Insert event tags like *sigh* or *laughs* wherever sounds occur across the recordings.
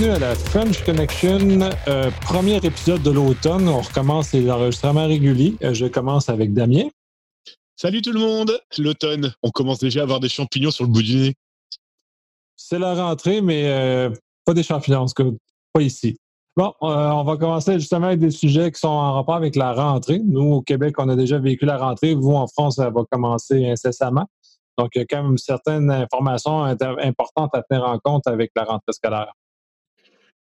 bienvenue à la French Connection, euh, premier épisode de l'automne. On recommence les enregistrements réguliers. Euh, je commence avec Damien. Salut tout le monde! L'automne, on commence déjà à avoir des champignons sur le bout du nez. C'est la rentrée, mais euh, pas des champignons, en tout cas, pas ici. Bon, on va commencer justement avec des sujets qui sont en rapport avec la rentrée. Nous, au Québec, on a déjà vécu la rentrée. Vous, en France, ça va commencer incessamment. Donc, il y a quand même certaines informations importantes à tenir en compte avec la rentrée scolaire.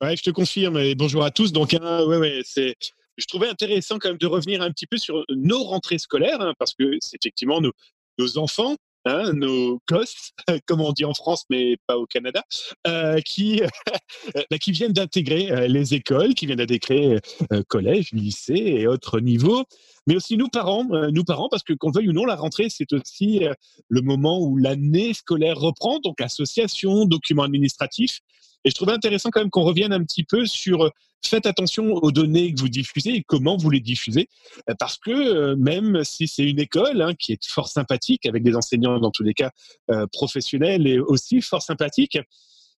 Oui, je te confirme. Et bonjour à tous. Donc, hein, ouais, ouais. Je trouvais intéressant quand même de revenir un petit peu sur nos rentrées scolaires, hein, parce que c'est effectivement nos, enfants Hein, nos gosses, *laughs* comme on dit en France, mais pas au Canada, euh, qui, *laughs* bah, qui viennent d'intégrer euh, les écoles, qui viennent d'intégrer euh, collège, lycée et autres niveaux, mais aussi nous parents, nous parents, parce que qu'on veuille ou non, la rentrée, c'est aussi le moment où l'année scolaire reprend, donc association, documents administratifs. Et je trouvais intéressant quand même qu'on revienne un petit peu sur faites attention aux données que vous diffusez et comment vous les diffusez, euh, parce que euh, même si c'est une école hein, qui est fort sympathique, avec des enseignants dans tous les cas euh, professionnels et aussi fort sympathiques,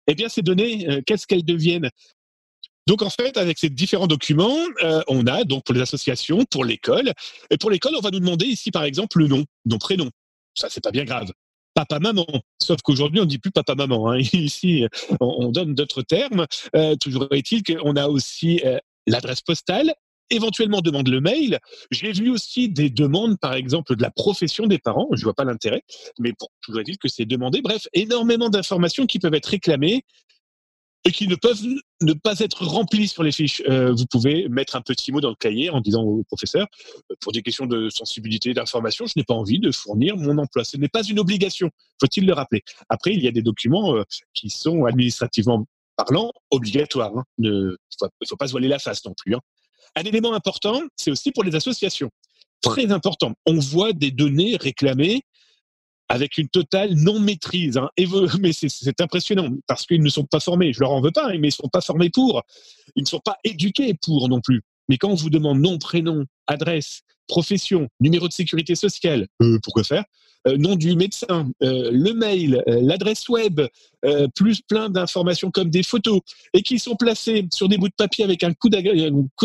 eh bien ces données, qu'est-ce qu'elles deviennent? Donc en fait, avec ces différents documents, on a donc pour les associations, pour l'école, et pour l'école, on va nous demander ici par exemple le nom, nom prénom. Ça c'est pas bien grave papa-maman. Sauf qu'aujourd'hui, on ne dit plus papa-maman. Hein. *laughs* Ici, on, donne d'autres termes. Euh, toujours est-il qu'on a aussi euh, l'adresse postale, éventuellement demande le mail. J'ai vu aussi des demandes, par exemple, de la profession des parents. Je ne vois pas l'intérêt, mais toujours est-il que c'est demandé. Bref, énormément d'informations qui peuvent être réclamées et qui ne peuvent ne pas être remplis sur les fiches. Euh, vous pouvez mettre un petit mot dans le cahier en disant au professeur, euh, pour des questions de sensibilité, d'information, je n'ai pas envie de fournir mon emploi. Ce n'est pas une obligation, faut-il le rappeler. Après, il y a des documents euh, qui sont administrativement parlant obligatoires. Hein. Il ne faut, pas se voiler la face non plus. Hein. Un élément important, c'est aussi pour les associations. Très important. On voit des données réclamées avec une totale non-maîtrise. Hein. Mais c'est impressionnant parce qu'ils ne sont pas formés. Je leur en veux pas, hein, mais ils ne sont pas formés pour. Ils ne sont pas éduqués pour non plus. Mais quand on vous demande nom, prénom, adresse, profession, numéro de sécurité sociale, euh, pourquoi faire euh, Nom du médecin, euh, le mail, l'adresse web, plus plein d'informations comme des photos, et qui sont placées sur des bouts de papier avec un coup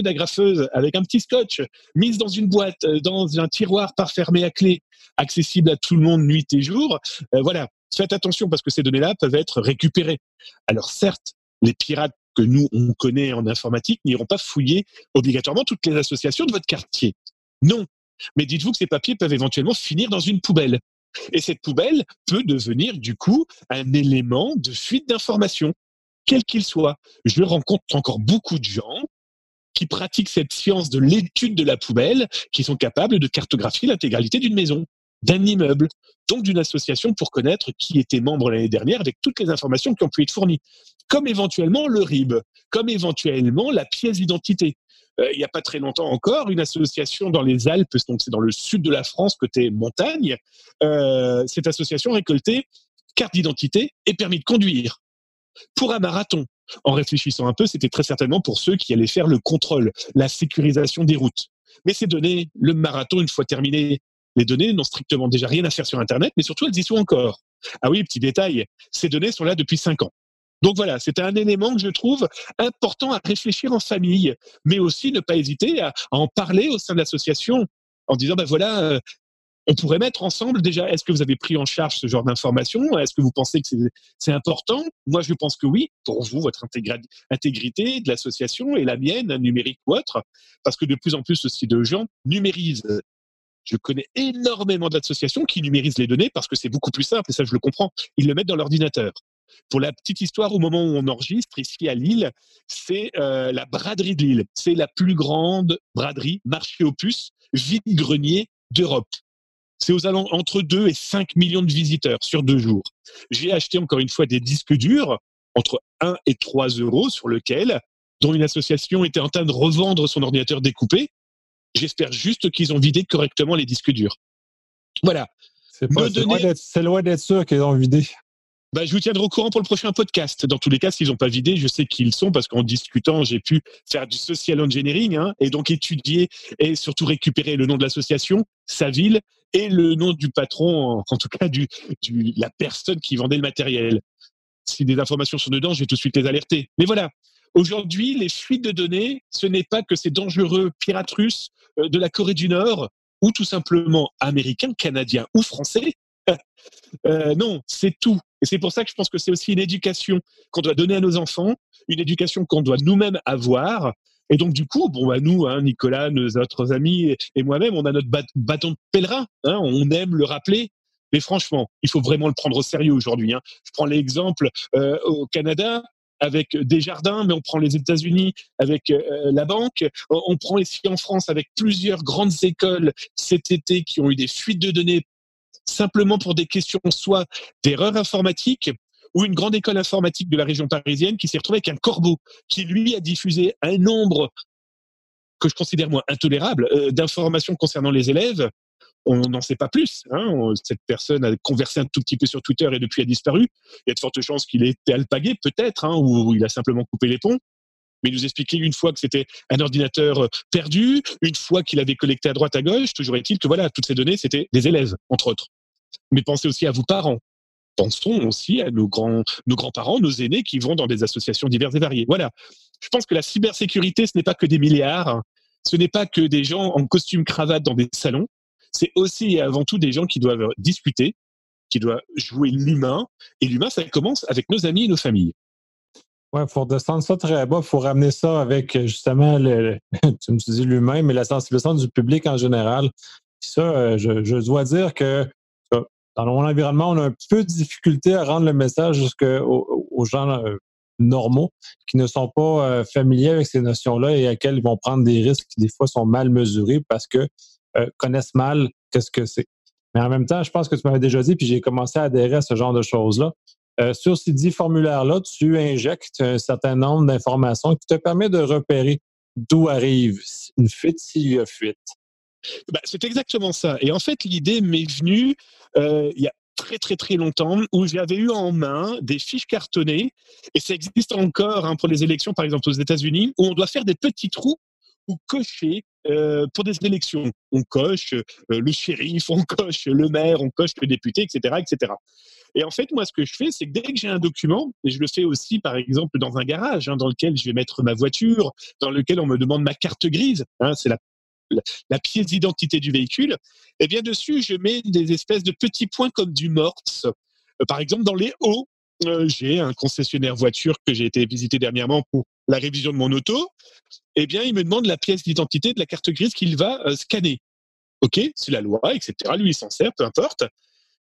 d'agrafeuse, avec un petit scotch, mises dans une boîte, dans un tiroir par fermé à clé, accessible à tout le monde nuit et jour. Euh, voilà, faites attention parce que ces données-là peuvent être récupérées. Alors certes, les pirates que nous, on connaît en informatique, n'iront pas fouiller obligatoirement toutes les associations de votre quartier. Non. Mais dites-vous que ces papiers peuvent éventuellement finir dans une poubelle. Et cette poubelle peut devenir, du coup, un élément de fuite d'informations, quel qu'il soit. Je rencontre encore beaucoup de gens qui pratiquent cette science de l'étude de la poubelle, qui sont capables de cartographier l'intégralité d'une maison d'un immeuble, donc d'une association pour connaître qui était membre l'année dernière avec toutes les informations qui ont pu être fournies, comme éventuellement le RIB, comme éventuellement la pièce d'identité. Euh, il n'y a pas très longtemps encore, une association dans les Alpes, donc c'est dans le sud de la France, côté montagne, euh, cette association récoltait carte d'identité et permis de conduire pour un marathon. En réfléchissant un peu, c'était très certainement pour ceux qui allaient faire le contrôle, la sécurisation des routes. Mais ces données, le marathon, une fois terminé, les données n'ont strictement déjà rien à faire sur Internet, mais surtout elles y sont encore. Ah oui, petit détail, ces données sont là depuis cinq ans. Donc voilà, c'était un élément que je trouve important à réfléchir en famille, mais aussi ne pas hésiter à, en parler au sein de l'association en disant, ben voilà, euh, on pourrait mettre ensemble déjà, est-ce que vous avez pris en charge ce genre d'informations Est-ce que vous pensez que c'est important? Moi, je pense que oui, pour vous, votre intégrité de l'association et la mienne, numérique ou autre, parce que de plus en plus aussi de gens numérisent je connais énormément d'associations qui numérisent les données parce que c'est beaucoup plus simple, et ça je le comprends. Ils le mettent dans l'ordinateur. Pour la petite histoire, au moment où on enregistre, ici à Lille, c'est euh, la braderie de Lille. C'est la plus grande braderie, marché puces, vide-grenier d'Europe. C'est aux alentours entre 2 et 5 millions de visiteurs sur deux jours. J'ai acheté encore une fois des disques durs entre 1 et 3 euros sur lequel, dont une association était en train de revendre son ordinateur découpé J'espère juste qu'ils ont vidé correctement les disques durs. Voilà. C'est loin d'être sûr qu'ils ont vidé. Bah, je vous tiendrai au courant pour le prochain podcast. Dans tous les cas, s'ils n'ont pas vidé, je sais qui ils sont parce qu'en discutant, j'ai pu faire du social engineering hein, et donc étudier et surtout récupérer le nom de l'association, sa ville et le nom du patron, en tout cas du, la personne qui vendait le matériel. si des informations sont dedans, je vais tout de suite les alerter. Mais voilà, aujourd'hui, les fuites de données, ce n'est pas que ces dangereux pirates russes euh, de la Corée du Nord ou tout simplement américains, canadiens ou français. *laughs* euh, non, c'est tout. Et c'est pour ça que je pense que c'est aussi une éducation qu'on doit donner à nos enfants, une éducation qu'on doit nous-mêmes avoir. Et donc, du coup, bon, bah, nous, hein, Nicolas, nos autres amis et, moi-même, on a notre bâton de pèlerin. Hein, on aime le rappeler. Mais franchement, il faut vraiment le prendre au sérieux aujourd'hui. Hein. Je prends l'exemple euh, au Canada avec des jardins, mais on prend les États-Unis avec euh, la banque. On prend ici en France avec plusieurs grandes écoles cet été qui ont eu des fuites de données simplement pour des questions soit d'erreurs informatiques ou une grande école informatique de la région parisienne qui s'est retrouvée avec un corbeau qui, lui, a diffusé un nombre que je considère moi intolérable euh, d'informations concernant les élèves. On n'en sait pas plus. Hein. Cette personne a conversé un tout petit peu sur Twitter et depuis a disparu. Il y a de fortes chances qu'il ait été alpagué, peut-être, hein, ou il a simplement coupé les ponts mais il nous expliquait une fois que c'était un ordinateur euh, perdu, une fois qu'il avait collecté à droite à gauche. Toujours est-il que voilà, toutes ces données, c'était des élèves, entre autres. Mais pensez aussi à vos parents. Pensons aussi à nos grands, nos grands-parents, nos aînés qui vont dans des associations diverses et variées. Voilà. Je pense que la cybersécurité, ce n'est pas que des milliards. Ce n'est pas que des gens en costume cravate dans des salons. C'est aussi et avant tout des gens qui doivent discuter, qui doivent jouer l'humain. Et l'humain, ça commence avec nos amis et nos familles. Oui, il faut redescendre ça très bas. Il faut ramener ça avec justement, le, *laughs* tu me dis l'humain, mais la sensibilisation du public en général. ça, euh, je, dois dire que dans mon environnement, on a un peu de difficulté à rendre le message jusqu'aux aux gens euh, normaux qui ne sont pas euh, familiers avec ces notions-là et à ils vont prendre des risques qui, des fois, sont mal mesurés parce que euh, connaissent mal qu'est-ce que c'est. Mais en même temps, je pense que tu m'avais déjà dit, puis j'ai commencé à adhérer à ce genre de choses-là. sur ces dix formulaires-là, tu injectes un certain nombre d'informations qui te permet de repérer d'où arrive une fuite s'il y a fuite. Bah, c'est exactement ça. Et en fait, l'idée m'est venue euh, il y a très très très longtemps où j'avais eu en main des fiches cartonnées et ça existe encore hein, pour les élections par exemple aux États-Unis où on doit faire des petits trous ou cocher euh, pour des élections. On coche euh, le shérif, on coche le maire, on coche le député, etc., etc. Et en fait, moi, ce que je fais, c'est que dès que j'ai un document, et je le fais aussi, par exemple, dans un garage, hein, dans lequel je vais mettre ma voiture, dans lequel on me demande ma carte grise, hein, c'est la la, pièce d'identité du véhicule, et eh bien dessus, je mets des espèces de petits points comme du morse. Euh, par exemple, dans les hauts, euh, j'ai un concessionnaire voiture que j'ai été visiter dernièrement pour la révision de mon auto. Eh bien, il me demande la pièce d'identité de la carte grise qu'il va euh, scanner. OK, c'est la loi, etc. Lui, il s'en sert, peu importe.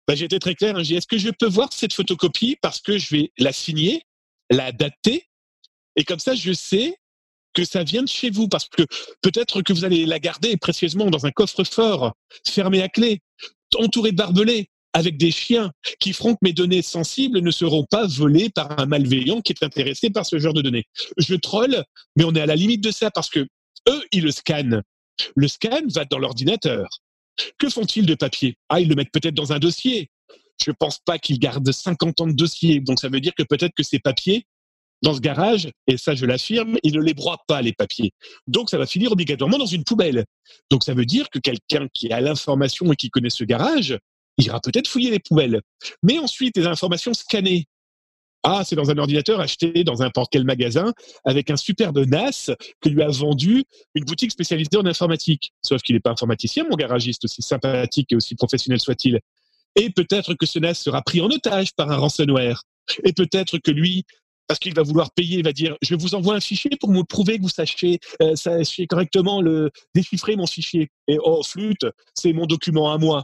Bah, j'ai été très clair. Hein. J'ai est-ce que je peux voir cette photocopie parce que je vais la signer, la dater, et comme ça, je sais que ça vient de chez vous, parce que peut-être que vous allez la garder précieusement dans un coffre-fort, fermé à clé, entouré de barbelés, avec des chiens, qui feront que mes données sensibles ne seront pas volées par un malveillant qui est intéressé par ce genre de données. Je troll, mais on est à la limite de ça, parce que eux, ils le scannent. Le scan va dans l'ordinateur. Que font-ils de papier? Ah, ils le mettent peut-être dans un dossier. Je ne pense pas qu'ils gardent 50 ans de dossier. Donc ça veut dire que peut-être que ces papiers dans ce garage, et ça je l'affirme, il ne les broie pas les papiers. Donc ça va finir obligatoirement dans une poubelle. Donc ça veut dire que quelqu'un qui a l'information et qui connaît ce garage ira peut-être fouiller les poubelles. Mais ensuite, les informations scannées. Ah, c'est dans un ordinateur acheté dans n'importe quel magasin avec un superbe NAS que lui a vendu une boutique spécialisée en informatique. Sauf qu'il n'est pas informaticien, mon garagiste, aussi sympathique et aussi professionnel soit-il. Et peut-être que ce NAS sera pris en otage par un ransomware. Et peut-être que lui parce qu'il va vouloir payer, il va dire je vous envoie un fichier pour me prouver que vous sachiez, euh, correctement le déchiffrer mon fichier. Et oh flûte, c'est mon document à moi.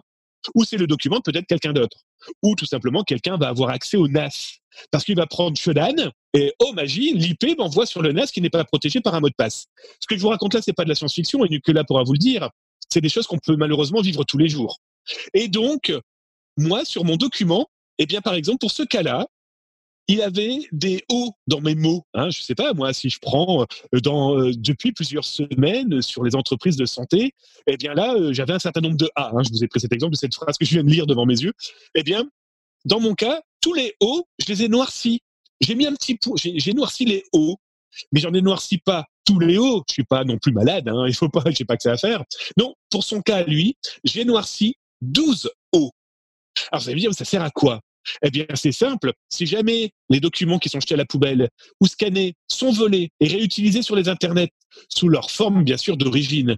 Ou c'est le document peut-être quelqu'un d'autre. Ou tout simplement quelqu'un va avoir accès au NAS parce qu'il va prendre Shodan et oh magie, l'IP m'envoie sur le NAS qui n'est pas protégé par un mot de passe. Ce que je vous raconte là, c'est pas de la science-fiction et Nicolas pourra vous le dire. C'est des choses qu'on peut malheureusement vivre tous les jours. Et donc, moi, sur mon document, eh bien, par exemple, pour ce cas-là, il avait des hauts dans mes mots. Hein, je sais pas, moi, si je prends euh, euh, depuis plusieurs semaines sur les entreprises de santé, eh bien là, euh, j'avais un certain nombre de A. Hein, je vous ai pris cet exemple de cette phrase que je viens de lire devant mes yeux. Eh bien, dans mon cas, tous les hauts, je les ai noircis. J'ai mis un petit point, j'ai noirci les hauts, mais j'en ai noirci pas tous les hauts. Je suis pas non plus malade, hein, il faut pas, j'ai pas que ça à faire. Non, pour son cas, lui, j'ai noirci 12 hauts. Alors, vous allez me dire, ça sert à quoi? Eh bien, c'est simple. Si jamais les documents qui sont jetés à la poubelle ou scannés sont volés et réutilisés sur les internets sous leur forme, bien sûr, d'origine,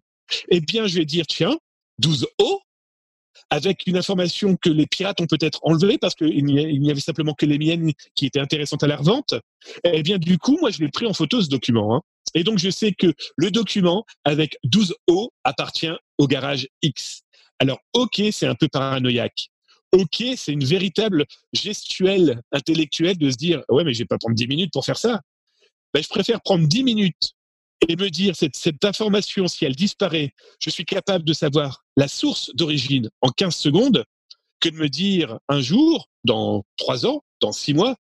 eh bien, je vais dire, tiens, 12O, avec une information que les pirates ont peut-être enlevée parce qu'il n'y avait simplement que les miennes qui étaient intéressantes à la revente, eh bien, du coup, moi, je l'ai pris en photo, ce document. Hein. Et donc, je sais que le document avec 12O appartient au garage X. Alors, OK, c'est un peu paranoïaque. OK, c'est une véritable gestuelle intellectuelle de se dire Ouais, mais je vais pas prendre 10 minutes pour faire ça. Ben, je préfère prendre 10 minutes et me dire cette, cette information, si elle disparaît, je suis capable de savoir la source d'origine en 15 secondes que de me dire un jour, dans 3 ans, dans 6 mois,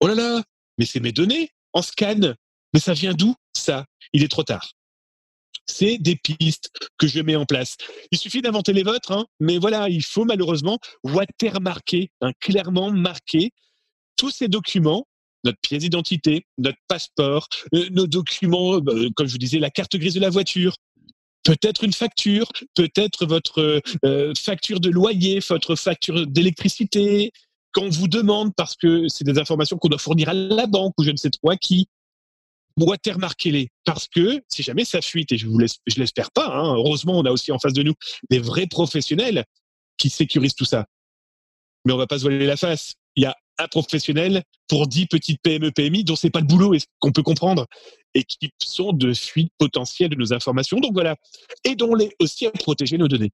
oh là là, mais c'est mes données en scan. Mais ça vient d'où ça? Il est trop tard c'est des pistes que je mets en place. Il suffit d'inventer les vôtres, hein, mais voilà, il faut malheureusement watermarker, hein, clairement marquer tous ces documents notre pièce d'identité, notre passeport, euh, nos documents, bah, comme je vous disais, la carte grise de la voiture, peut-être une facture, peut-être votre euh, facture de loyer, votre facture d'électricité, qu'on vous demande parce que c'est des informations qu'on doit fournir à la banque ou je ne sais trop à qui watermarquez-les parce que si jamais ça fuite et je vous je l'espère pas, hein, heureusement on a aussi en face de nous des vrais professionnels qui sécurisent tout ça. Mais on va pas se voiler la face. Il y a un professionnel pour 10 petites PME PMI dont c'est pas le boulot et qu'on peut comprendre et qui sont de fuite potentielle de nos informations. Donc voilà, aidons-les aussi à protéger nos données.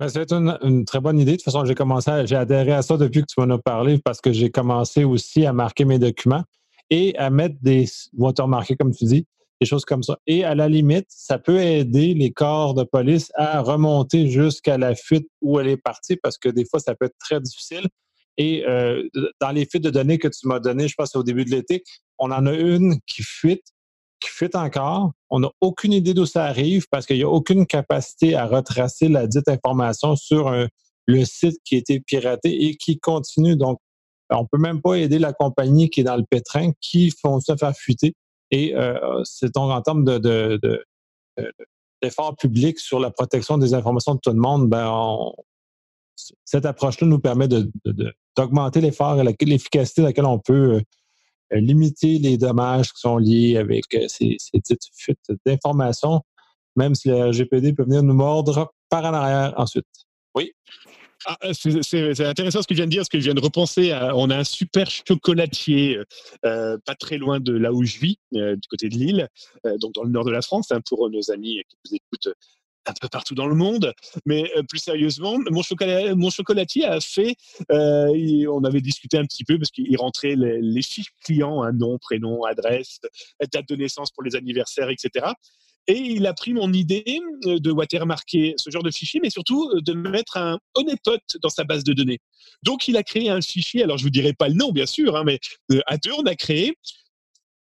Ben, c'est une, une, très bonne idée. De toute façon, j'ai commencé, j'ai adhéré à ça depuis que tu m'en as parlé parce que j'ai commencé aussi à marquer mes documents et à mettre des watermarkés, comme tu dis, des choses comme ça. Et à la limite, ça peut aider les corps de police à remonter jusqu'à la fuite où elle est partie parce que des fois, ça peut être très difficile. Et euh, dans les fuites de données que tu m'as données, je pense au début de l'été, on en a une qui fuite, qui fuite encore. On n'a aucune idée d'où ça arrive parce qu'il n'y a aucune capacité à retracer la dite information sur le site qui a été piraté et qui continue. Donc, on peut même pas aider la compagnie qui est dans le pétrin qui font ça faire fuiter. Et euh, c'est donc en termes de, de, d'efforts publics sur la protection des informations de tout le monde, ben cette approche-là nous permet d'augmenter l'effort et l'efficacité à laquelle on peut euh, limiter les dommages qui sont liés avec euh, ces, ces petites fuites d'informations, même si le RGPD peut venir nous mordre par en arrière ensuite. Oui. Ah, euh, c'est intéressant ce que je viens de dire, parce que je viens de repenser à, on a un super chocolatier euh, pas très loin de là où je vis, euh, du côté de Lille, donc dans le nord de la France, hein, pour nos amis qui nous écoutent un peu partout dans le monde. Mais plus sérieusement, mon, mon chocolatier a fait, on avait discuté un petit peu parce qu'il rentrait les, fiches clients, un nom, prénom, adresse, date de naissance pour les anniversaires, etc. Et il a pris mon idée euh, de watermarker ce genre de fichier, mais surtout euh, de mettre un honeypot dans sa base de données. Donc, il a créé un fichier, alors je vous dirai pas le nom, bien sûr, hein, mais à deux, on a créé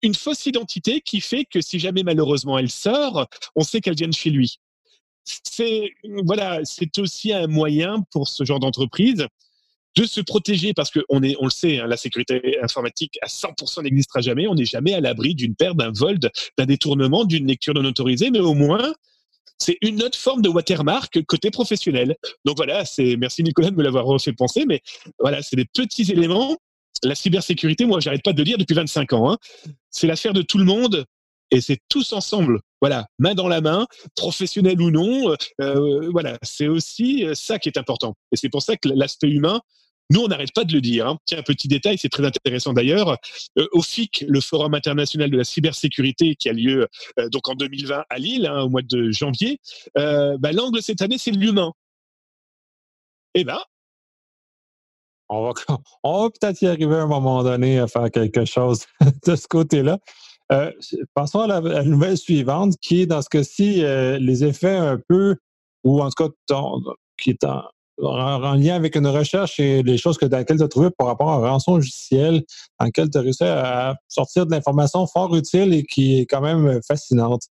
une fausse identité qui fait que si jamais malheureusement elle sort, on sait qu'elle vient de chez lui. C'est voilà, c'est aussi un moyen pour ce genre d'entreprise de se protéger parce est, on le sait, hein, la sécurité informatique à 100% n'existera jamais. On n'est jamais à l'abri d'une perte, d'un vol, d'un détournement, d'une lecture non autorisée, mais au moins, c'est une autre forme de watermark côté professionnel. Donc voilà, merci Nicolas de me l'avoir refait penser, mais voilà, c'est des petits éléments. La cybersécurité, moi, j'arrête pas de le dire depuis 25 ans. Hein. C'est l'affaire de tout le monde et c'est tous ensemble. Voilà, main dans la main, professionnel ou non. Euh, voilà, c'est aussi ça qui est important. Et c'est pour ça que l'aspect humain, nous, on n'arrête pas de le dire. Hein. Tiens, un petit détail, c'est très intéressant d'ailleurs. Euh, au FIC, le Forum international de la cybersécurité qui a lieu euh, donc en 2020 à Lille, hein, au mois de janvier, euh, bah, l'angle cette année, c'est l'humain. Eh ben, on va, on va peut-être y arriver à un moment donné à faire quelque chose *laughs* de ce côté-là. Euh, passons à la, nouvelle suivante, qui est dans ce cas-ci les effets un peu, ou en tout cas qui est en, en, lien avec une recherche et les choses que, dans lesquelles tu as trouvé par rapport à un rançon logiciel, dans lequel tu as réussi à sortir de l'information fort utile et qui est quand même fascinante.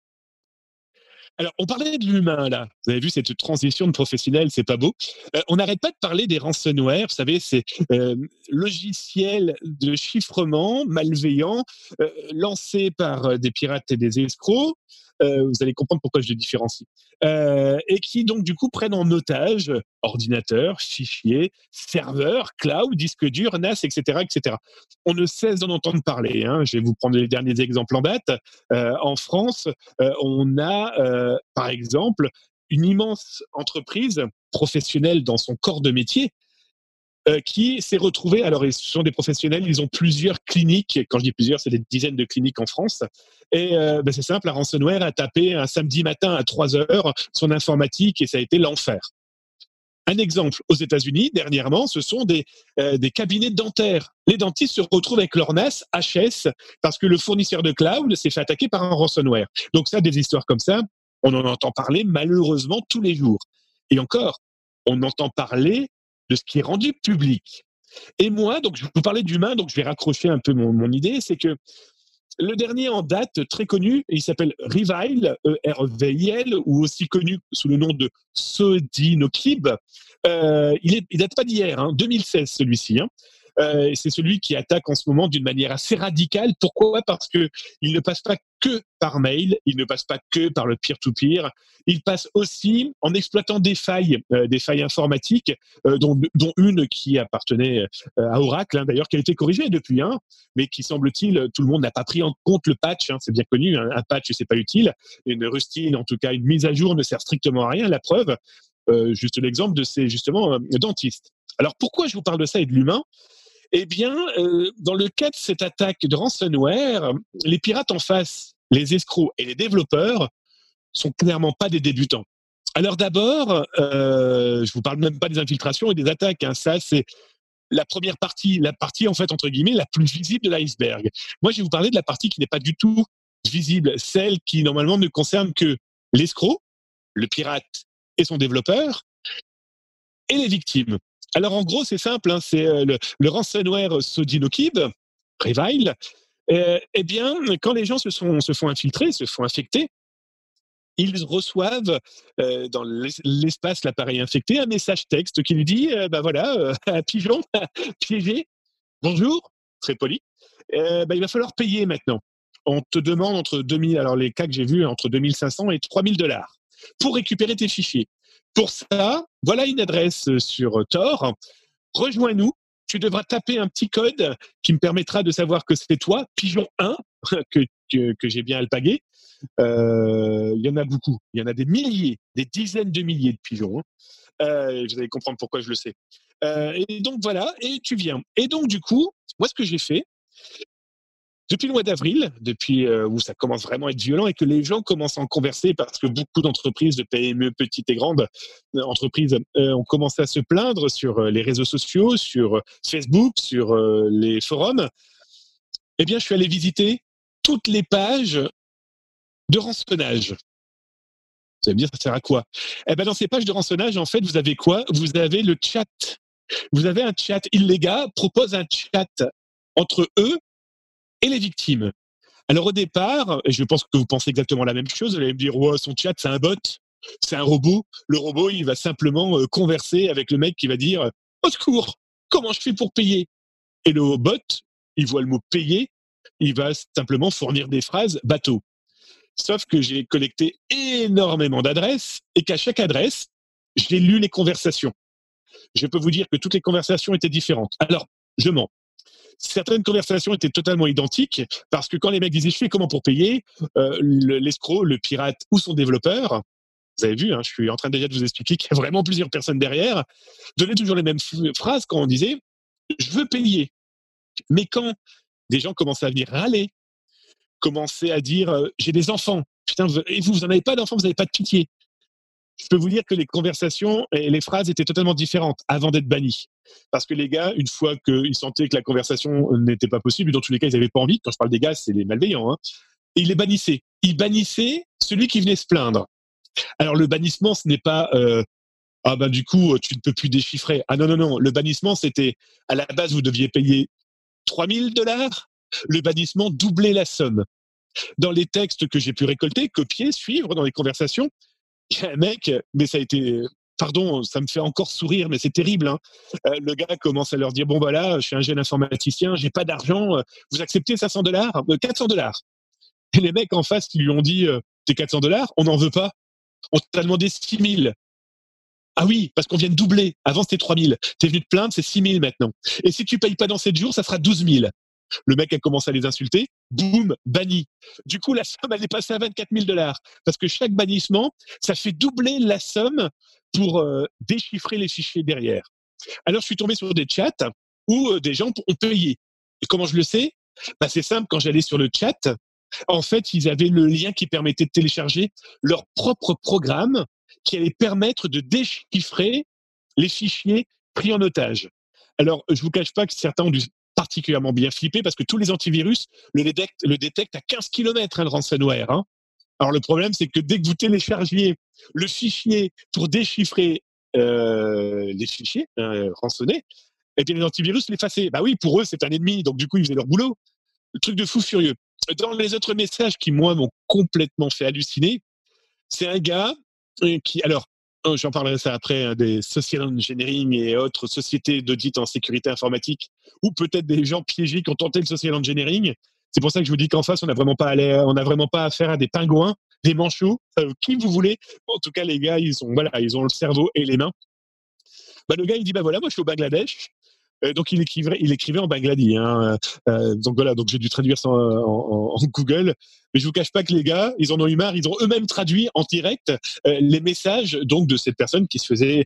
Alors, on parlait de l'humain, là. Vous avez vu cette transition de professionnel, c'est pas beau. Euh, on n'arrête pas de parler des ransomware. Vous savez, c'est euh, logiciels de chiffrement malveillants euh, lancés par des pirates et des escrocs vous allez comprendre pourquoi je les différencie. et qui donc du coup prennent en otage ordinateur, fichiers, serveurs, cloud, disque dur, NAS, etc., etc. On ne cesse d'en entendre parler. Hein. Je vais vous prendre les derniers exemples en date. en France, on a par exemple une immense entreprise professionnelle dans son corps de métier euh, qui s'est retrouvé, alors ce sont des professionnels, ils ont plusieurs cliniques, quand je dis plusieurs, c'est des dizaines de cliniques en France, et euh, ben c'est simple, la ransomware a tapé un samedi matin à 3 heures son informatique et ça a été l'enfer. Un exemple, aux États-Unis, dernièrement, ce sont des, euh, des cabinets dentaires. Les dentistes se retrouvent avec leur NAS HS parce que le fournisseur de cloud s'est fait attaquer par un ransomware. Donc ça, des histoires comme ça, on en entend parler malheureusement tous les jours. Et encore, on entend parler de ce qui est rendu public. Et moi, donc je vous parlais d'humain, donc je vais raccrocher un peu mon, idée, c'est que le dernier en date, très connu, il s'appelle Revile, E-R-V-I-L, ou aussi connu sous le nom de Sodinokib. Euh, il, il date pas d'hier, hein, 2016 celui-ci. Hein. Euh, c'est celui qui attaque en ce moment d'une manière assez radicale. Pourquoi? Parce que il ne passe pas que par mail, il ne passe pas que par le peer-to-peer, il passe aussi en exploitant des failles, euh, des failles informatiques, euh, dont, une qui appartenait à Oracle, hein, d'ailleurs, qui a été corrigée depuis, hein, mais qui semble-t-il, tout le monde n'a pas pris en compte le patch, hein, c'est bien connu, un, un patch c'est pas utile, une rustine, en tout cas une mise à jour ne sert strictement à rien, la preuve, juste l'exemple de ces justement dentistes. Alors pourquoi je vous parle de ça et de l'humain? Eh bien, euh, dans le cas de cette attaque de ransomware, les pirates en face, les escrocs et les développeurs sont clairement pas des débutants. Alors d'abord, euh, je vous parle même pas des infiltrations et des attaques. Hein. Ça, c'est la première partie, la partie en fait entre guillemets la plus visible de l'iceberg. Moi, je vais vous parler de la partie qui n'est pas du tout visible, celle qui normalement ne concerne que l'escroc, le pirate et son développeur, et les victimes. Alors en gros, c'est simple, hein, c'est euh, le, ransomware Sodinokib, Revile. Euh, eh bien, quand les gens se, font infiltrer, se font infecter, ils reçoivent euh, dans l'espace l'appareil infecté un message texte qui lui dit bah voilà, *laughs* un pigeon *laughs* piégé, bonjour, très poli, bah, il va falloir payer maintenant. On te demande entre 2000, alors les cas que j'ai vus, entre 2500 et 3000 dollars pour récupérer tes fichiers. Pour ça, voilà une adresse euh, sur Tor. Rejoins-nous. Tu devras taper un petit code qui me permettra de savoir que c'est toi, Pigeon 1, *laughs* que, j'ai bien alpagué. Euh, il y en a beaucoup. Il y en a des milliers, des dizaines de milliers de pigeons. Hein. Euh, vous allez comprendre pourquoi je le sais. et donc voilà, et tu viens. Et donc du coup, moi ce que j'ai fait, depuis le mois d'avril, depuis euh, où ça commence vraiment à être violent et que les gens commencent à en converser parce que beaucoup d'entreprises, de PME petites et grandes euh, entreprises, euh, ont commencé à se plaindre sur les réseaux sociaux, sur Facebook, sur les forums. Eh bien, je suis allé visiter toutes les pages de rançonnage. Vous allez me dire, ça sert à quoi? Eh bien, dans ces pages de rançonnage, en fait, vous avez quoi? Vous avez le chat. Vous avez un chat. Illégal propose un chat entre eux et les victimes. Alors au départ, je pense que vous pensez exactement la même chose, vous allez me dire, son chat, c'est un bot, c'est un robot. Le robot, il va simplement euh, converser avec le mec qui va dire, au secours, comment je fais pour payer? Et le bot, il voit le mot payer, il va simplement fournir des phrases bateau. Sauf que j'ai collecté énormément d'adresses et qu'à chaque adresse, j'ai lu les conversations. Je peux vous dire que toutes les conversations étaient différentes. Alors, je mens certaines conversations étaient totalement identiques parce que quand les mecs disaient je fais comment pour payer, euh, l'escroc, le pirate ou son développeur, vous avez vu, hein, je suis en train déjà de vous expliquer qu'il y a vraiment plusieurs personnes derrière, donnaient toujours les mêmes phrases quand on disait je veux payer. Mais quand des gens commençaient à venir râler, commençaient à dire euh, j'ai des enfants, putain, et vous, vous n'en avez pas d'enfants, vous n'avez pas de pitié je peux vous dire que les conversations et les phrases étaient totalement différentes avant d'être bannies. Parce que les gars, une fois qu'ils sentaient que la conversation n'était pas possible, dans tous les cas, ils n'avaient pas envie. Quand je parle des gars, c'est les malveillants. Hein, et ils les bannissaient. Ils bannissaient celui qui venait se plaindre. Alors le bannissement, ce n'est pas euh, ah ben du coup tu ne peux plus déchiffrer. Ah non non non, le bannissement c'était à la base vous deviez payer 3000 dollars. Le bannissement doublait la somme. Dans les textes que j'ai pu récolter, copier, suivre dans les conversations, il y a un mec, mais ça a été pardon, ça me fait encore sourire, mais c'est terrible. Hein. Euh, le gars commence à leur dire bon voilà, je suis un jeune informaticien, j'ai pas d'argent, euh, vous acceptez 500 dollars, 400 euh, dollars. Et les mecs en face qui lui ont dit T'es 400 dollars, on n'en veut pas. On t'a demandé 6 000. Ah oui, parce qu'on vient de doubler. Avant, c'était 3 000. T'es venu te plaindre, c'est 6 000 maintenant. Et si tu payes pas dans 7 jours, ça sera 12 000. Le mec a commencé à les insulter. Boum, banni. Du coup, la somme, elle est passée à 24 000 dollars. Parce que chaque bannissement, ça fait doubler la somme pour euh, déchiffrer les fichiers derrière. Alors, je suis tombé sur des chats où euh, des gens ont payé. Et comment je le sais? Bah, C'est simple, quand j'allais sur le chat, en fait, ils avaient le lien qui permettait de télécharger leur propre programme qui allait permettre de déchiffrer les fichiers pris en otage. Alors, je vous cache pas que certains ont dû particulièrement bien flipper parce que tous les antivirus le détectent, le détectent à 15 km, hein, le ransomware. Hein. Alors, le problème, c'est que dès que vous téléchargiez le fichier pour déchiffrer euh, les fichiers euh, rançonnés, et bien les antivirus l'effaçaient. Bah oui, pour eux, c'est un ennemi, donc du coup, ils faisaient leur boulot. Le truc de fou furieux. Dans les autres messages qui, moi, m'ont complètement fait halluciner, c'est un gars euh, qui, alors, euh, j'en parlerai ça après, hein, des social engineering et autres sociétés d'audit en sécurité informatique, ou peut-être des gens piégés qui ont tenté le social engineering. C'est pour ça que je vous dis qu'en face, on n'a vraiment pas vraiment pas affaire à des pingouins, des manchots, qui vous voulez. En tout cas, les gars, ils ont, voilà, ils ont le cerveau et les mains. Bah, le gars, il dit, bah voilà, moi, je suis au Bangladesh. Euh, donc il écrivait, il écrivait en bangladais. Hein. Euh, donc voilà, donc j'ai dû traduire ça en, Google. Mais je vous cache pas que les gars, ils en ont eu marre. Ils ont eux-mêmes traduit en direct euh, les messages donc de cette personne qui se faisait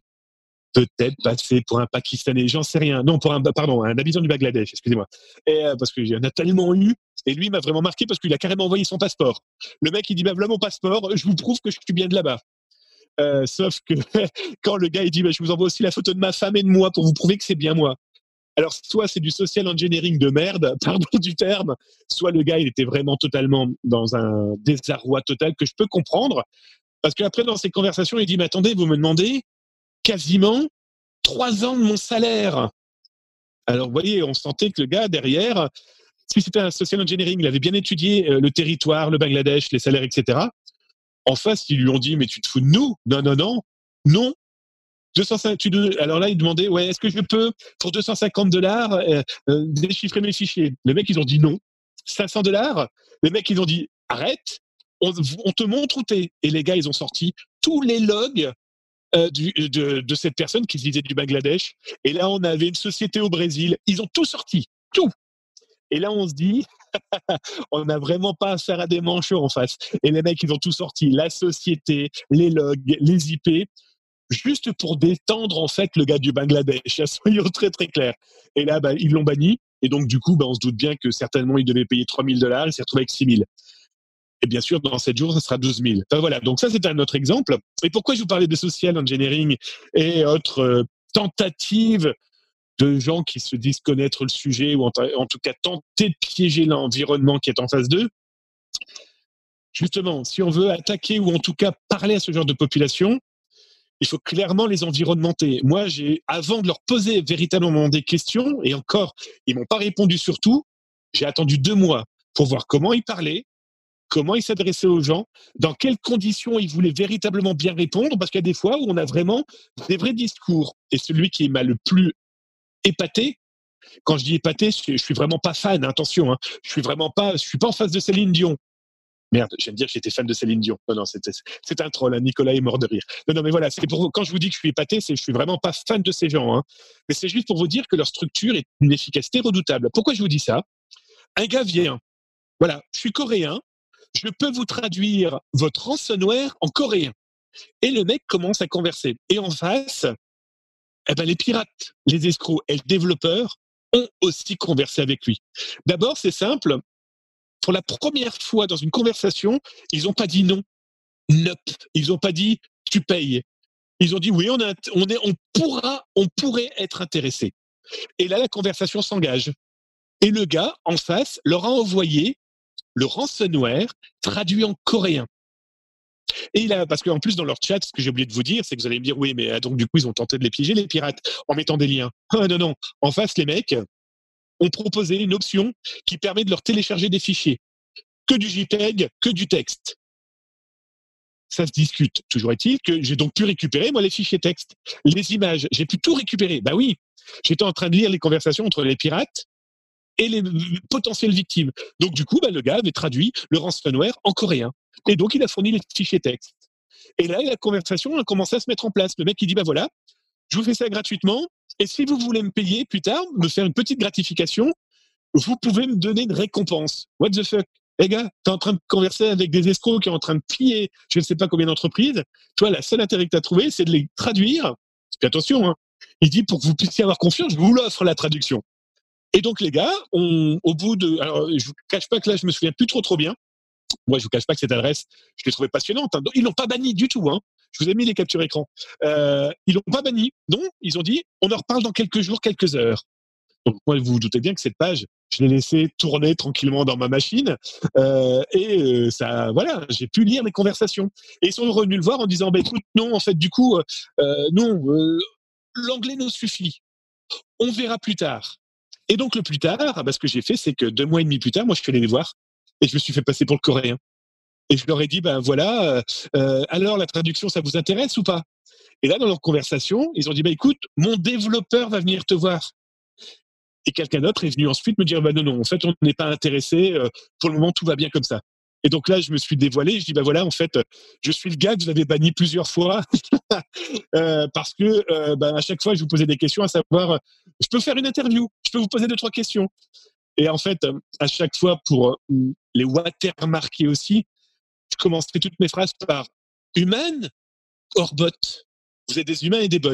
peut-être passer pour un Pakistanais, j'en sais rien. Non, pour un pardon, un habitant du Bangladesh, excusez-moi. Et parce qu'il y en a tellement eu. Et lui m'a vraiment marqué parce qu'il a carrément envoyé son passeport. Le mec il dit bah voilà mon passeport, je vous prouve que je suis bien de là-bas. sauf que *laughs* quand le gars il dit bah, je vous envoie aussi la photo de ma femme et de moi pour vous prouver que c'est bien moi. Alors, soit c'est du social engineering de merde, *laughs* pardon du terme, soit le gars, il était vraiment totalement dans un désarroi total que je peux comprendre. Parce qu'après, dans ces conversations, il dit, mais attendez, vous me demandez quasiment trois ans de mon salaire. Alors, vous voyez, on sentait que le gars, derrière, si c'était un social engineering, il avait bien étudié euh, le territoire, le Bangladesh, les salaires, etc. En face, ils lui ont dit, mais tu te fous de nous? Non, non, non. Non, 250, alors là, il demandait, ouais, est-ce que je peux, pour 250 dollars, euh, euh, déchiffrer mes fichiers? Le mec, ils ont dit non. 500 dollars? Les mecs, ils ont dit, arrête, on, te montre où t'es. Et les gars, ils ont sorti tous les logs euh, de, cette personne qui disait du Bangladesh. Et là, on avait une société au Brésil. Ils ont tout sorti, tout. Et là, on se dit, *laughs* on n'a vraiment pas affaire à des manchots en face. Et les mecs, ils ont tout sorti, la société, les logs, les IP juste pour détendre en fait le gars du Bangladesh. *laughs* Soyons très très clairs. Et là, bah, ils l'ont banni. Et donc du coup, bah, on se doute bien que certainement il devait payer 3000 dollars. Il s'est retrouvé avec 6000. Et bien sûr, dans 7 jours, ça sera 12 000. voilà. Donc ça, c'est un autre exemple. Et pourquoi je vous parlais de social engineering et autres euh, tentatives de gens qui se disent connaître le sujet ou en, tout cas tenter de piéger l'environnement qui est en face d'eux? Justement, si on veut attaquer ou en tout cas parler à ce genre de population, il faut clairement les environnementer. Moi, j'ai, avant de leur poser véritablement des questions, et encore, ils m'ont pas répondu sur tout, j'ai attendu deux mois pour voir comment ils parlaient, comment ils s'adressaient aux gens, dans quelles conditions ils voulaient véritablement bien répondre, parce qu'il y a des fois où on a vraiment des vrais discours. Et celui qui m'a le plus épaté, quand je dis épaté, je, suis vraiment pas fan, attention, hein, je suis vraiment pas, je suis pas en face de Céline Dion. Merde, de dire que j'étais fan de Céline Dion. Non, non, c'est un troll. Hein. Nicolas est mort de rire. Non, non, mais voilà, c'est pour quand je vous dis que je suis épaté, c'est je suis vraiment pas fan de ces gens. Hein. Mais c'est juste pour vous dire que leur structure est une efficacité redoutable. Pourquoi je vous dis ça? Un gars vient. Voilà, je suis coréen. Je peux vous traduire votre ransomware en coréen. Et le mec commence à converser. Et en face, eh ben, les pirates, les escrocs et le développeur ont aussi conversé avec lui. D'abord, c'est simple, pour la première fois dans une conversation, ils n'ont pas dit non. Nope. Ils n'ont pas dit tu payes. Ils ont dit oui, on, on, est, on pourra, on pourrait être intéressé. Et là, la conversation s'engage. Et le gars, en face, leur a envoyé le ransomware traduit en coréen. Et a, parce qu'en plus, dans leur chat, ce que j'ai oublié de vous dire, c'est que vous allez me dire, oui, mais ah, donc du coup, ils ont tenté de les piéger, les pirates, en mettant des liens. *laughs* Ah, non, non. En face, les mecs, ont proposé une option qui permet de leur télécharger des fichiers. Que du JPEG, que du texte. Ça se discute. Toujours est-il que j'ai donc pu récupérer, moi, les fichiers texte, les images. J'ai pu tout récupérer. Bah oui. J'étais en train de lire les conversations entre les pirates et les potentielles victimes. Donc du coup, bah, le gars avait traduit le ransomware en coréen. Et donc il a fourni les fichiers texte. Et là, la conversation a commencé à se mettre en place. Le mec, il dit, bah voilà, je vous fais ça gratuitement. Et si vous voulez me payer plus tard, me faire une petite gratification, vous pouvez me donner une récompense. What the fuck? Les gars, tu es en train de converser avec des escrocs qui sont en train de piller je ne sais pas combien d'entreprises. Toi, la seule intérêt que tu as trouvé, c'est de les traduire. Puis attention, hein, il dit pour que vous puissiez avoir confiance, je vous l'offre la traduction. Et donc les gars, on, au bout de, alors je vous cache pas que là je me souviens plus trop trop bien. Moi je vous cache pas que cette adresse, je l'ai trouvée passionnante. Hein. Ils l'ont pas banni du tout. Hein. Je vous ai mis les captures écran. Euh, ils l'ont pas banni. Non, ils ont dit on en reparle dans quelques jours, quelques heures. Donc moi vous vous doutez bien que cette page, je l'ai laissée tourner tranquillement dans ma machine euh, et euh, ça, voilà, j'ai pu lire les conversations. Et ils sont revenus le voir en disant bah écoute non en fait du coup euh, non l'anglais nous suffit. On verra plus tard. Et donc, le plus tard, bah, ce que j'ai fait, c'est que deux mois et demi plus tard, moi, je suis allé les voir et je me suis fait passer pour le coréen. Et je leur ai dit, ben voilà, euh, euh, alors la traduction, ça vous intéresse ou pas? Et là, dans leur conversation, ils ont dit, bah, écoute, mon développeur va venir te voir. Et quelqu'un d'autre est venu ensuite me dire, bah, non, non, en fait, on n'est pas intéressé, euh, pour le moment, tout va bien comme ça. Et donc là, je me suis dévoilé. Je dis, bah voilà, en fait, je suis le gars que vous avez banni plusieurs fois *laughs* euh, parce que euh, bah, à chaque fois, je vous posais des questions, à savoir, je peux faire une interview, je peux vous poser deux trois questions. Et en fait, à chaque fois, pour euh, les watermarquer aussi, je commencerai toutes mes phrases par humain or bot. Vous êtes des humains et des bots.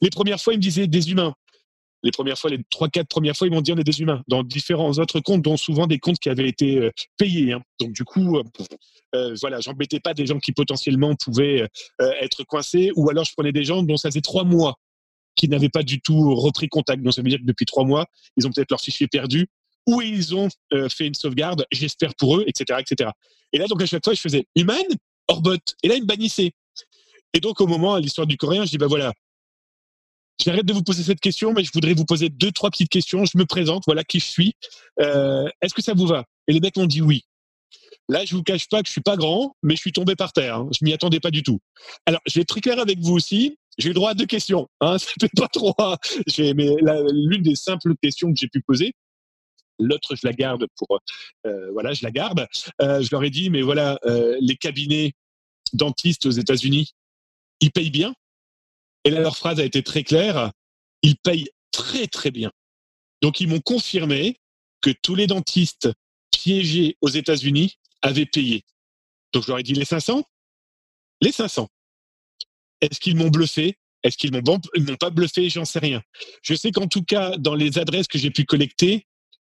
Les premières fois, ils me disaient des humains les premières fois, les trois, quatre premières fois, ils m'ont dit on est des humains. Dans différents autres comptes, dont souvent des comptes qui avaient été euh, payés. Hein. Donc du coup, euh, euh, voilà, j'embêtais pas des gens qui potentiellement pouvaient être coincés, ou alors je prenais des gens dont ça faisait trois mois qui n'avaient pas du tout repris contact. Donc ça veut dire que depuis trois mois, ils ont peut-être leur fichier perdu, ou ils ont fait une sauvegarde, j'espère pour eux, etc., etc. Et là, donc à chaque fois, je faisais humain, bot. Et là, ils me bannissaient. Et donc, au moment, à l'histoire du coréen, je dis, bah voilà, J'arrête de vous poser cette question, mais je voudrais vous poser deux, trois petites questions. Je me présente, voilà qui je suis. Euh, Est-ce que ça vous va? Et les mecs m'ont dit oui. Là, je vous cache pas que je suis pas grand, mais je suis tombé par terre. Hein. Je m'y attendais pas du tout. Alors, je vais être très clair avec vous aussi. J'ai eu droit à deux questions. Hein. *laughs* Ça fait pas trop. Hein. Mais l'une des simples questions que j'ai pu poser, l'autre je la garde pour euh, voilà, je la garde. Euh, je leur ai dit, mais voilà, euh, les cabinets dentistes aux États-Unis, ils payent bien? Et là, leur phrase a été très claire. Ils payent très, très bien. Donc, ils m'ont confirmé que tous les dentistes piégés aux États-Unis avaient payé. Donc, je leur ai dit les 500 Les 500. Est-ce qu'ils m'ont bluffé? Est-ce qu'ils m'ont pas bluffé? J'en sais rien. Je sais qu'en tout cas, dans les adresses que j'ai pu collecter,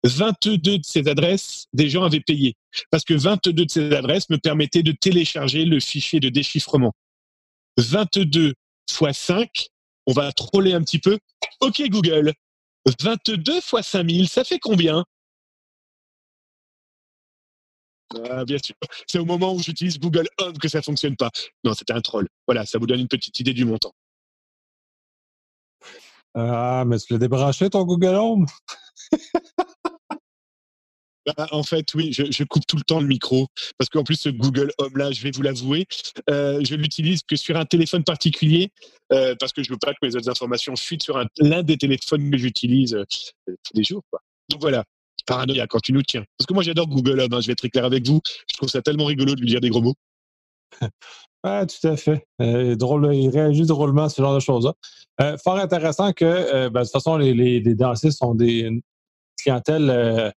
22 de ces adresses, des gens avaient payé. Parce que 22 de ces adresses me permettaient de télécharger le fichier de déchiffrement. 22 fois 5, on va troller un petit peu. Ok Google, 22 fois 5000, ça fait combien? Ah, bien sûr. C'est au moment où j'utilise Google Home que ça fonctionne pas. Non, c'était un troll. Voilà, ça vous donne une petite idée du montant. Ah, mais tu l'as débranché ton Google Home? *laughs* Bah, en fait, oui, je, coupe tout le temps le micro parce qu'en plus, ce Google Home là, je vais vous l'avouer, euh, je l'utilise que sur un téléphone particulier euh, parce que je veux pas que mes autres informations fuitent sur l'un des téléphones que j'utilise euh, tous les jours. Donc voilà, paranoïa quand tu nous tiens. Parce que moi, j'adore Google Home. Hein, je vais être très clair avec vous. Je trouve ça tellement rigolo de lui dire des gros mots. *laughs* Ah, tout à fait. drôle, il réagit drôlement à ce genre de choses-là. fort intéressant que, ben, de toute façon, les, les, les sont des clientèles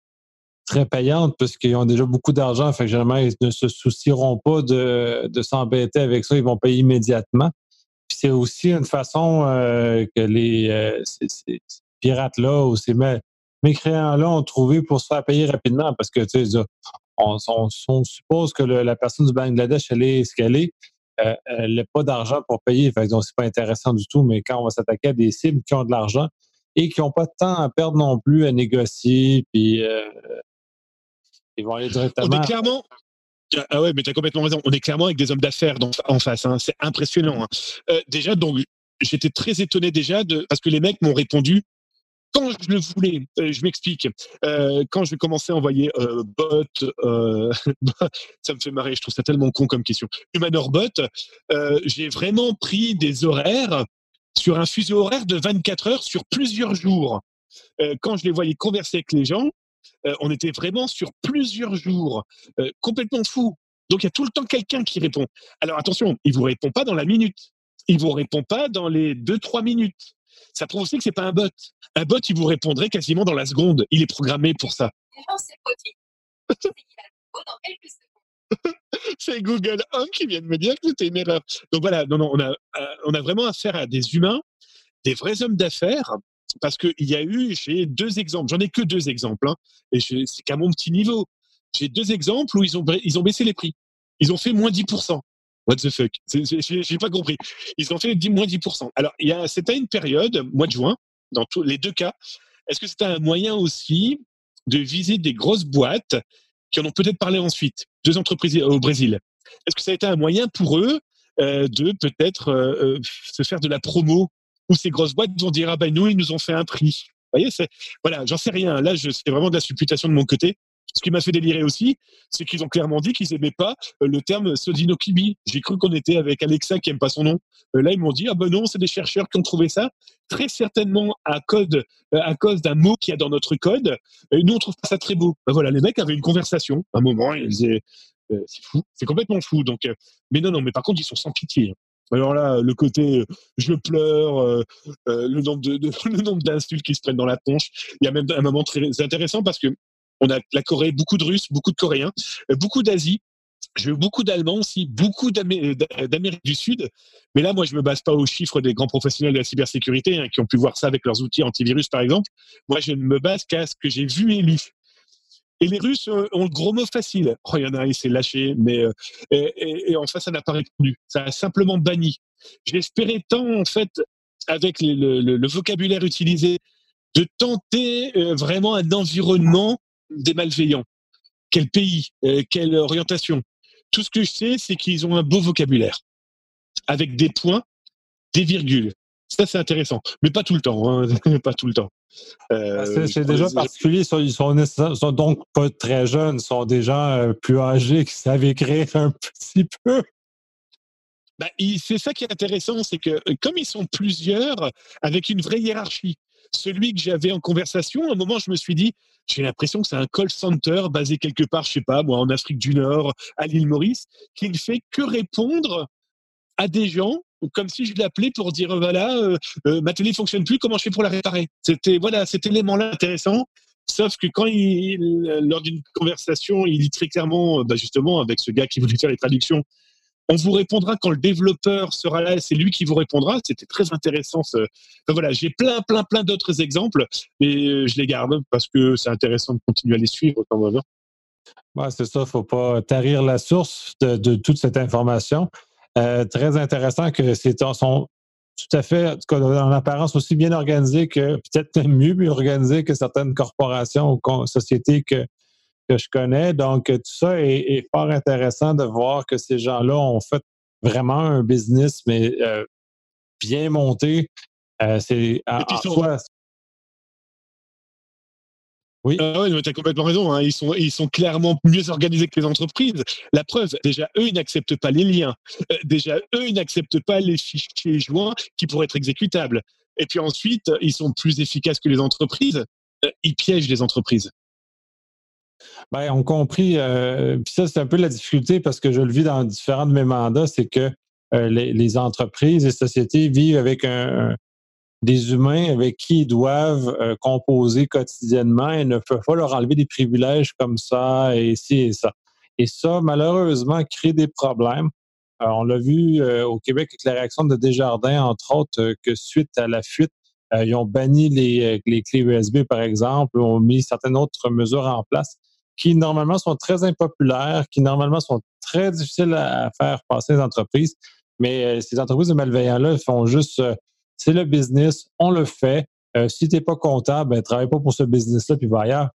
très payantes parce qu'ils ont déjà beaucoup d'argent. Fait que généralement, ils ne se soucieront pas de, de s'embêter avec ça. Ils vont payer immédiatement. Puis c'est aussi une façon euh, que les euh, ces, pirates-là ou ces mécréants-là ont trouvé pour se faire payer rapidement parce que, tu sais, on, suppose que la personne du Bangladesh, elle est ce qu'elle est. Euh, elle n'a pas d'argent pour payer. Fait donc, c'est pas intéressant du tout. Mais quand on va s'attaquer à des cibles qui ont de l'argent et qui n'ont pas de temps à perdre non plus à négocier, puis ils vont aller directement. On est clairement. Ah ouais, mais tu as complètement raison. On est clairement avec des hommes d'affaires en face. Hein. C'est impressionnant. Hein. Euh, déjà, donc, j'étais très étonné déjà de, parce que les mecs m'ont répondu quand je le voulais. Euh, je m'explique. Euh, quand je commençais à envoyer bot, *laughs* ça me fait marrer. Je trouve ça tellement con comme question. Humanor bot, j'ai vraiment pris des horaires sur un fuseau horaire de 24 heures sur plusieurs jours. quand je les voyais converser avec les gens, on était vraiment sur plusieurs jours, complètement fou. Donc il y a tout le temps quelqu'un qui répond. Alors attention, il vous répond pas dans la minute. Il vous répond pas dans les deux trois minutes. Ça prouve aussi que c'est pas un bot. Un bot, il vous répondrait quasiment dans la seconde. Il est programmé pour ça. *laughs* c'est Google Home qui vient de me dire que c'était une erreur. Donc voilà, non, non, on a, euh, on a vraiment affaire à des humains, des vrais hommes d'affaires, parce qu'il y a eu, j'ai deux exemples, j'en ai que deux exemples, hein, et c'est qu'à mon petit niveau. J'ai deux exemples où ils ont, ils ont baissé les prix. Ils ont fait moins 10%. What the fuck? J'ai pas compris. Ils ont fait moins 10%. Alors, c'était une période, mois de juin, dans tous les deux cas. Est-ce que c'était un moyen aussi de viser des grosses boîtes qui en ont peut-être parlé ensuite, deux entreprises au Brésil Est-ce que ça a été un moyen pour eux euh, de peut-être euh, euh, se faire de la promo où ces grosses boîtes vont dire ah ben nous ils nous ont fait un prix. Vous voyez, voilà, j'en sais rien. Là, c'est vraiment de la supputation de mon côté. Ce qui m'a fait délirer aussi, c'est qu'ils ont clairement dit qu'ils n'aimaient pas euh, le terme Sodinokibi. J'ai cru qu'on était avec Alexa qui aime pas son nom. Euh, là, ils m'ont dit ah ben non, c'est des chercheurs qui ont trouvé ça très certainement à code euh, à cause d'un mot qu'il y a dans notre code. Nous, on trouve pas ça très beau. Ben voilà, les mecs avaient une conversation. À un moment, ils disaient c'est fou, c'est complètement fou. Donc, mais non, non, mais par contre, ils sont sans pitié. Alors là, le côté je pleure, le nombre de, *laughs* le nombre d'insultes qui se prennent dans la ponche. Il y a même un moment très intéressant parce que on a la Corée, beaucoup de Russes, beaucoup de Coréens, euh, beaucoup d'Asie. J'ai beaucoup d'Allemands aussi, beaucoup euh, d'Amérique du Sud. Mais là, moi, je me base pas aux chiffres des grands professionnels de la cybersécurité hein, qui ont pu voir ça avec leurs outils antivirus, par exemple. Moi, je ne me base qu'à ce que j'ai vu et lu. Et les Russes euh, ont le gros mot facile. Oh, il y en a un, il s'est lâché, mais et, en fait, ça n'a pas répondu. Ça a simplement banni. J'espérais tant, en fait, avec le, vocabulaire utilisé, de tenter vraiment un environnement des malveillants Quel pays euh, Quelle orientation Tout ce que je sais, c'est qu'ils ont un beau vocabulaire, avec des points, des virgules. Ça, c'est intéressant, mais pas tout le temps. Hein. *laughs* pas tout le temps. Euh, c'est déjà particulier. Ils sont, sont, donc pas très jeunes. Ils sont des gens euh, plus âgés qui savent écrire *laughs* un petit peu. Bah, c'est ça qui est intéressant, c'est que comme ils sont plusieurs, avec une vraie hiérarchie, celui que j'avais en conversation, à un moment, je me suis dit, j'ai l'impression que c'est un call center basé quelque part, je sais pas, moi, en Afrique du Nord, à l'île Maurice, qui ne fait que répondre à des gens comme si je l'appelais pour dire voilà euh, euh, ma télé fonctionne plus comment je fais pour la réparer? C'était voilà cet élément là intéressant sauf que quand il lors d'une conversation il dit très clairement bah, justement avec ce gars qui voulait faire les traductions on vous répondra quand le développeur sera là, c'est lui qui vous répondra. C'était très intéressant. voilà, j'ai plein, plein, plein d'autres exemples, mais euh, je les garde parce que c'est intéressant de continuer à les suivre quand même. Ouais, c'est ça, faut pas tarir la source de, toute cette information. Euh, très intéressant que c'est sont tout à fait, en, apparence, aussi bien organisés que peut-être mieux, mieux organisés que certaines corporations ou sociétés que, que je connais. Donc, tout ça est, fort intéressant de voir que ces gens-là ont fait vraiment un business, mais euh, bien monté. Euh, c'est en, Oui. Ah tu as complètement raison. Hein. Ils, sont, ils sont clairement mieux organisés que les entreprises. La preuve, déjà, eux, ils n'acceptent pas les liens. Euh, déjà, eux, ils n'acceptent pas les fichiers joints qui pourraient être exécutables. Et puis ensuite, ils sont plus efficaces que les entreprises. ils piègent les entreprises. Ben, on compris. Euh, puis ça, c'est un peu la difficulté parce que je le vis dans différents de mes mandats, c'est que euh, les, entreprises et sociétés vivent avec des humains avec qui ils doivent euh, composer quotidiennement et ne peuvent pas leur enlever des privilèges comme ça et ci et ça. Et ça, malheureusement, crée des problèmes. on l'a vu au Québec avec la réaction de Desjardins, entre autres, que suite à la fuite, ils ont banni les, clés USB, par exemple, ont mis certaines autres mesures en place qui normalement sont très impopulaires, qui normalement sont très difficiles à faire passer les entreprises. Mais euh, ces entreprises de malveillants-là font juste, euh, c'est le business, on le fait. Euh, si tu n'es pas comptable, ben, travaille pas pour ce business-là, puis va ailleurs.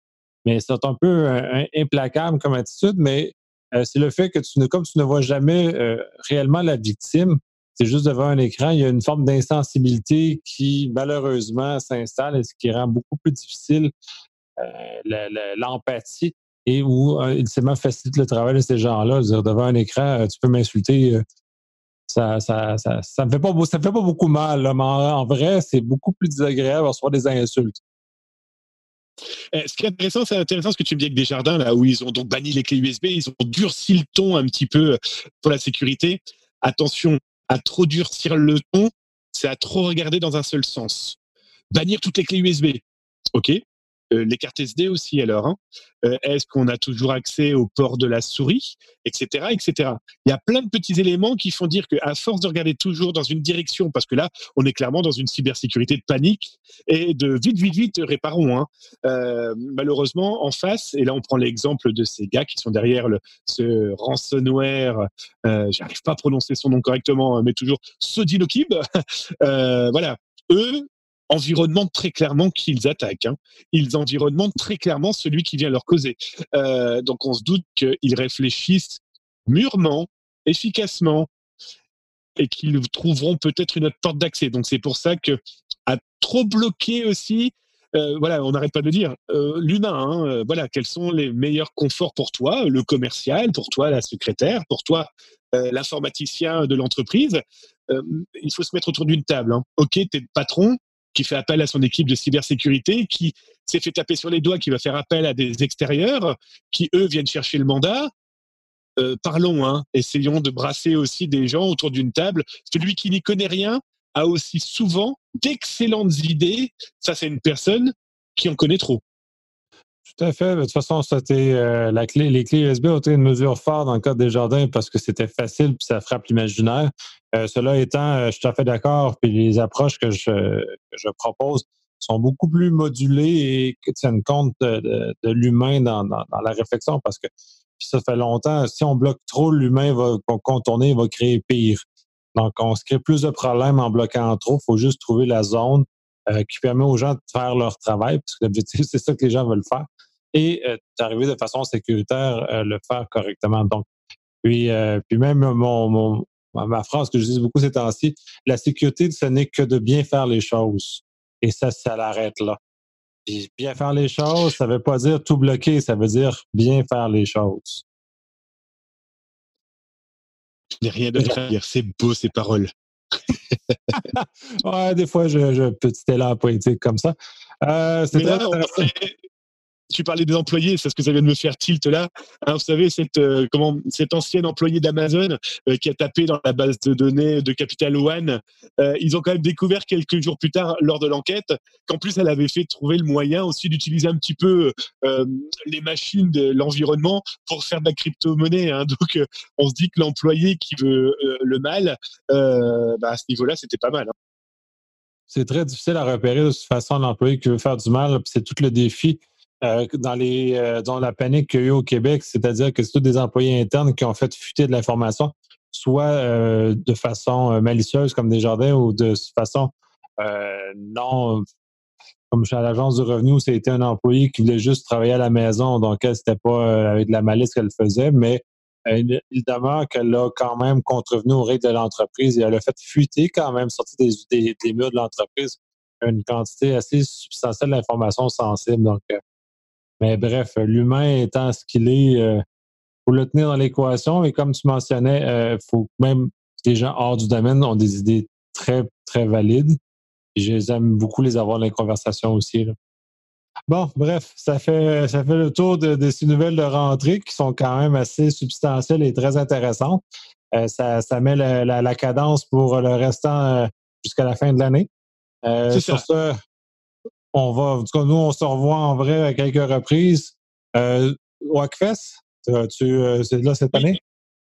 Mais c'est un peu implacable comme attitude, mais c'est le fait que tu ne, comme tu ne vois jamais réellement la victime, c'est juste devant un écran, il y a une forme d'insensibilité qui malheureusement s'installe et ce qui rend beaucoup plus difficile l'empathie et où euh, ultimement facilite le travail de ces gens-là. Devant un écran, euh, tu peux m'insulter. Euh, ça, ça, ça, ça, me fait pas, beaucoup mal, mais en, vrai, c'est beaucoup plus désagréable de recevoir des insultes. Eh, ce qui est intéressant, c'est intéressant ce que tu me dis avec des jardins là où ils ont donc banni les clés USB, ils ont durci le ton un petit peu pour la sécurité. Attention, à trop durcir le ton, c'est à trop regarder dans un seul sens. Bannir toutes les clés USB, ok. Euh, les cartes SD aussi alors. Hein. Euh, est-ce qu'on a toujours accès au port de la souris, etc., etc. Il y a plein de petits éléments qui font dire qu'à force de regarder toujours dans une direction, parce que là, on est clairement dans une cybersécurité de panique et de vite, vite, vite, réparons. Hein. Euh, malheureusement, en face, et là on prend l'exemple de ces gars qui sont derrière ce ransomware, j'arrive pas à prononcer son nom correctement, mais toujours Sodinokib. *laughs* voilà, eux, environnement très clairement attaquent. Hein. Ils environnement très clairement celui qui vient leur causer. Euh, donc on se doute qu'ils réfléchissent mûrement, efficacement, et qu'ils trouveront peut-être une autre porte d'accès. Donc c'est pour ça que à trop bloquer aussi, euh, voilà, on n'arrête pas de dire euh, l'humain. Hein, voilà, quels sont les meilleurs conforts pour toi, le commercial, pour toi la secrétaire, pour toi l'informaticien de l'entreprise. il faut se mettre autour d'une table. Hein. Ok, t'es le patron, qui fait appel à son équipe de cybersécurité, qui s'est fait taper sur les doigts, qui va faire appel à des extérieurs, qui eux viennent chercher le mandat. Euh, parlons, hein, essayons de brasser aussi des gens autour d'une table. Celui qui n'y connaît rien a aussi souvent d'excellentes idées. Ça, c'est une personne qui en connaît trop. Tout à fait. De toute façon, c'était euh, les clés USB ont été une mesure forte dans le cas des jardins parce que c'était facile puis ça frappe l'imaginaire. Euh, cela étant, euh, je suis tout à fait d'accord. Puis les approches que je, propose sont beaucoup plus modulées et qui tiennent compte de, l'humain dans, la réflexion parce que ça fait longtemps. Si on bloque trop, l'humain va contourner, va créer pire. Donc, on se crée plus de problèmes en bloquant trop. Il faut juste trouver la zone qui permet aux gens de faire leur travail, parce que l'objectif, *laughs* c'est ça que les gens veulent faire et euh, d'arriver de façon sécuritaire euh, le faire correctement. Donc, puis, euh, puis même mon, ma phrase que je dis beaucoup ces temps-ci, la sécurité, ce n'est que de bien faire les choses. Et ça, ça l'arrête là. Puis bien faire les choses, ça ne veut pas dire tout bloquer, ça veut dire bien faire les choses. Je n'ai rien d'autre à dire. C'est beau ces paroles. *laughs* ouais, des fois, je, je petit élan poétique comme ça. c'est très intéressant tu parlais des employés, c'est ce que ça vient de me faire tilt là. Hein, vous savez, cette, euh, comment, cette ancienne employée d'Amazon euh, qui a tapé dans la base de données de Capital One, euh, ils ont quand même découvert quelques jours plus tard, lors de l'enquête, qu'en plus elle avait fait trouver le moyen aussi d'utiliser un petit peu les machines de l'environnement pour faire de la crypto-monnaie. Hein. Donc, on se dit que l'employé qui veut le mal, bah, à ce niveau-là, c'était pas mal. Hein. C'est très difficile à repérer de toute façon l'employé qui veut faire du mal. C'est tout le défi euh, dans, les, euh, la panique qu'il y a eu au Québec, c'est-à-dire que c'est tous des employés internes qui ont fait fuiter de l'information, soit euh, de façon malicieuse comme des jardins ou de façon non, comme à l'agence du revenu, c'était un employé qui voulait juste travailler à la maison, donc elle, c'était pas avec de la malice qu'elle faisait, mais il demeure qu'elle a quand même contrevenu aux règles de l'entreprise et elle a fait fuiter quand même, sortir des, des, murs de l'entreprise une quantité assez substantielle d'informations sensibles. Donc, mais bref, l'humain étant ce qu'il est, il euh, faut le tenir dans l'équation. Et comme tu mentionnais, il euh, faut même les gens hors du domaine ont des idées très, très valides. J'aime beaucoup les avoir dans les conversations aussi. Bon, bref, ça fait, ça fait le tour de, ces nouvelles de rentrée qui sont quand même assez substantielles et très intéressantes. Euh, ça, ça, met la, cadence pour le restant jusqu'à la fin de l'année. sur ça. Ce, on va, en tout cas, nous, on se revoit en vrai à quelques reprises. Euh, au Hackfest, tu, euh, c'est là cette année?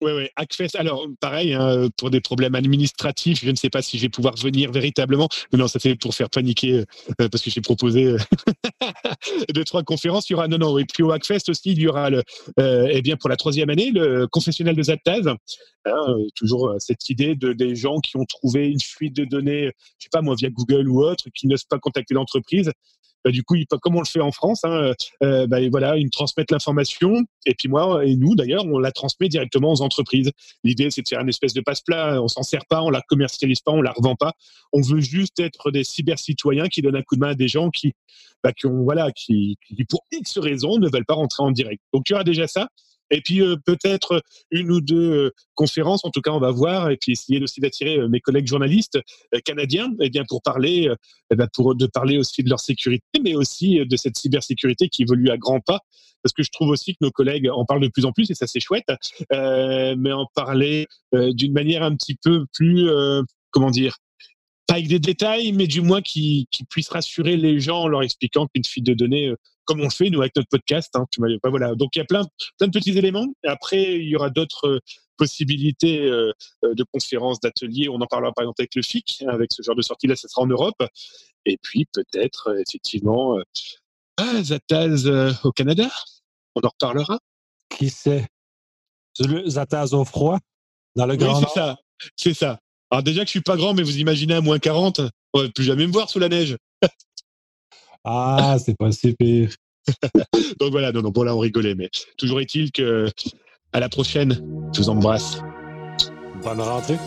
Oui, oui, Hackfest. Alors, pareil, hein, pour des problèmes administratifs, je ne sais pas si je vais pouvoir venir véritablement. Mais non, ça c'est pour faire paniquer, euh, parce que j'ai proposé euh, *laughs* deux, trois conférences. Il y aura, non, non, et puis au Hackfest aussi, il y aura, eh bien, pour la troisième année, le confessionnel de Zattaz. Hein, toujours cette idée de des gens qui ont trouvé une fuite de données, je sais pas moi, via Google ou autre, qui n'osent pas contacter l'entreprise bah, du coup, comme on le fait en France, hein, euh, bah, voilà, ils me transmettent l'information, et puis moi et nous d'ailleurs, on la transmet directement aux entreprises. L'idée, c'est de faire une espèce de passe-plat. On s'en sert pas, on la commercialise pas, on la revend pas. On veut juste être des cyber-citoyens qui donnent un coup de main à des gens qui, bah, voilà, qui, qui pour X raisons ne veulent pas rentrer en direct. Donc, il y aura déjà ça. Et puis euh, peut-être une ou deux euh, conférences, en tout cas on va voir, et puis essayer aussi d'attirer mes collègues journalistes canadiens, eh bien pour parler, eh bien pour de parler aussi de leur sécurité, mais aussi de cette cybersécurité qui évolue à grands pas. Parce que je trouve aussi que nos collègues en parlent de plus en plus, et ça c'est chouette, mais en parler d'une manière un petit peu plus, comment dire, pas avec des détails, mais du moins qui, qui puisse rassurer les gens en leur expliquant qu'une fuite de données, euh, comme on le fait nous avec notre podcast, hein, tu pas voilà. Donc il y a plein, plein de petits éléments. Après, il y aura d'autres euh, possibilités euh, de conférences, d'ateliers. On en parlera par exemple avec le FIC, avec ce genre de sortie là, ça sera en Europe. Et puis peut-être effectivement, ah, Zataz au Canada. On en reparlera. Qui sait? Zataz au froid dans le grand. Oui, c'est ça. C'est ça. Alors déjà que je suis pas grand, mais vous imaginez à moins 40, on va plus jamais me voir sous la neige. *laughs* ah, c'est pas pire. *laughs* Donc voilà, non, non, bon là on rigolait, mais toujours est-il que à la prochaine, je vous embrasse. Bonne rentrée.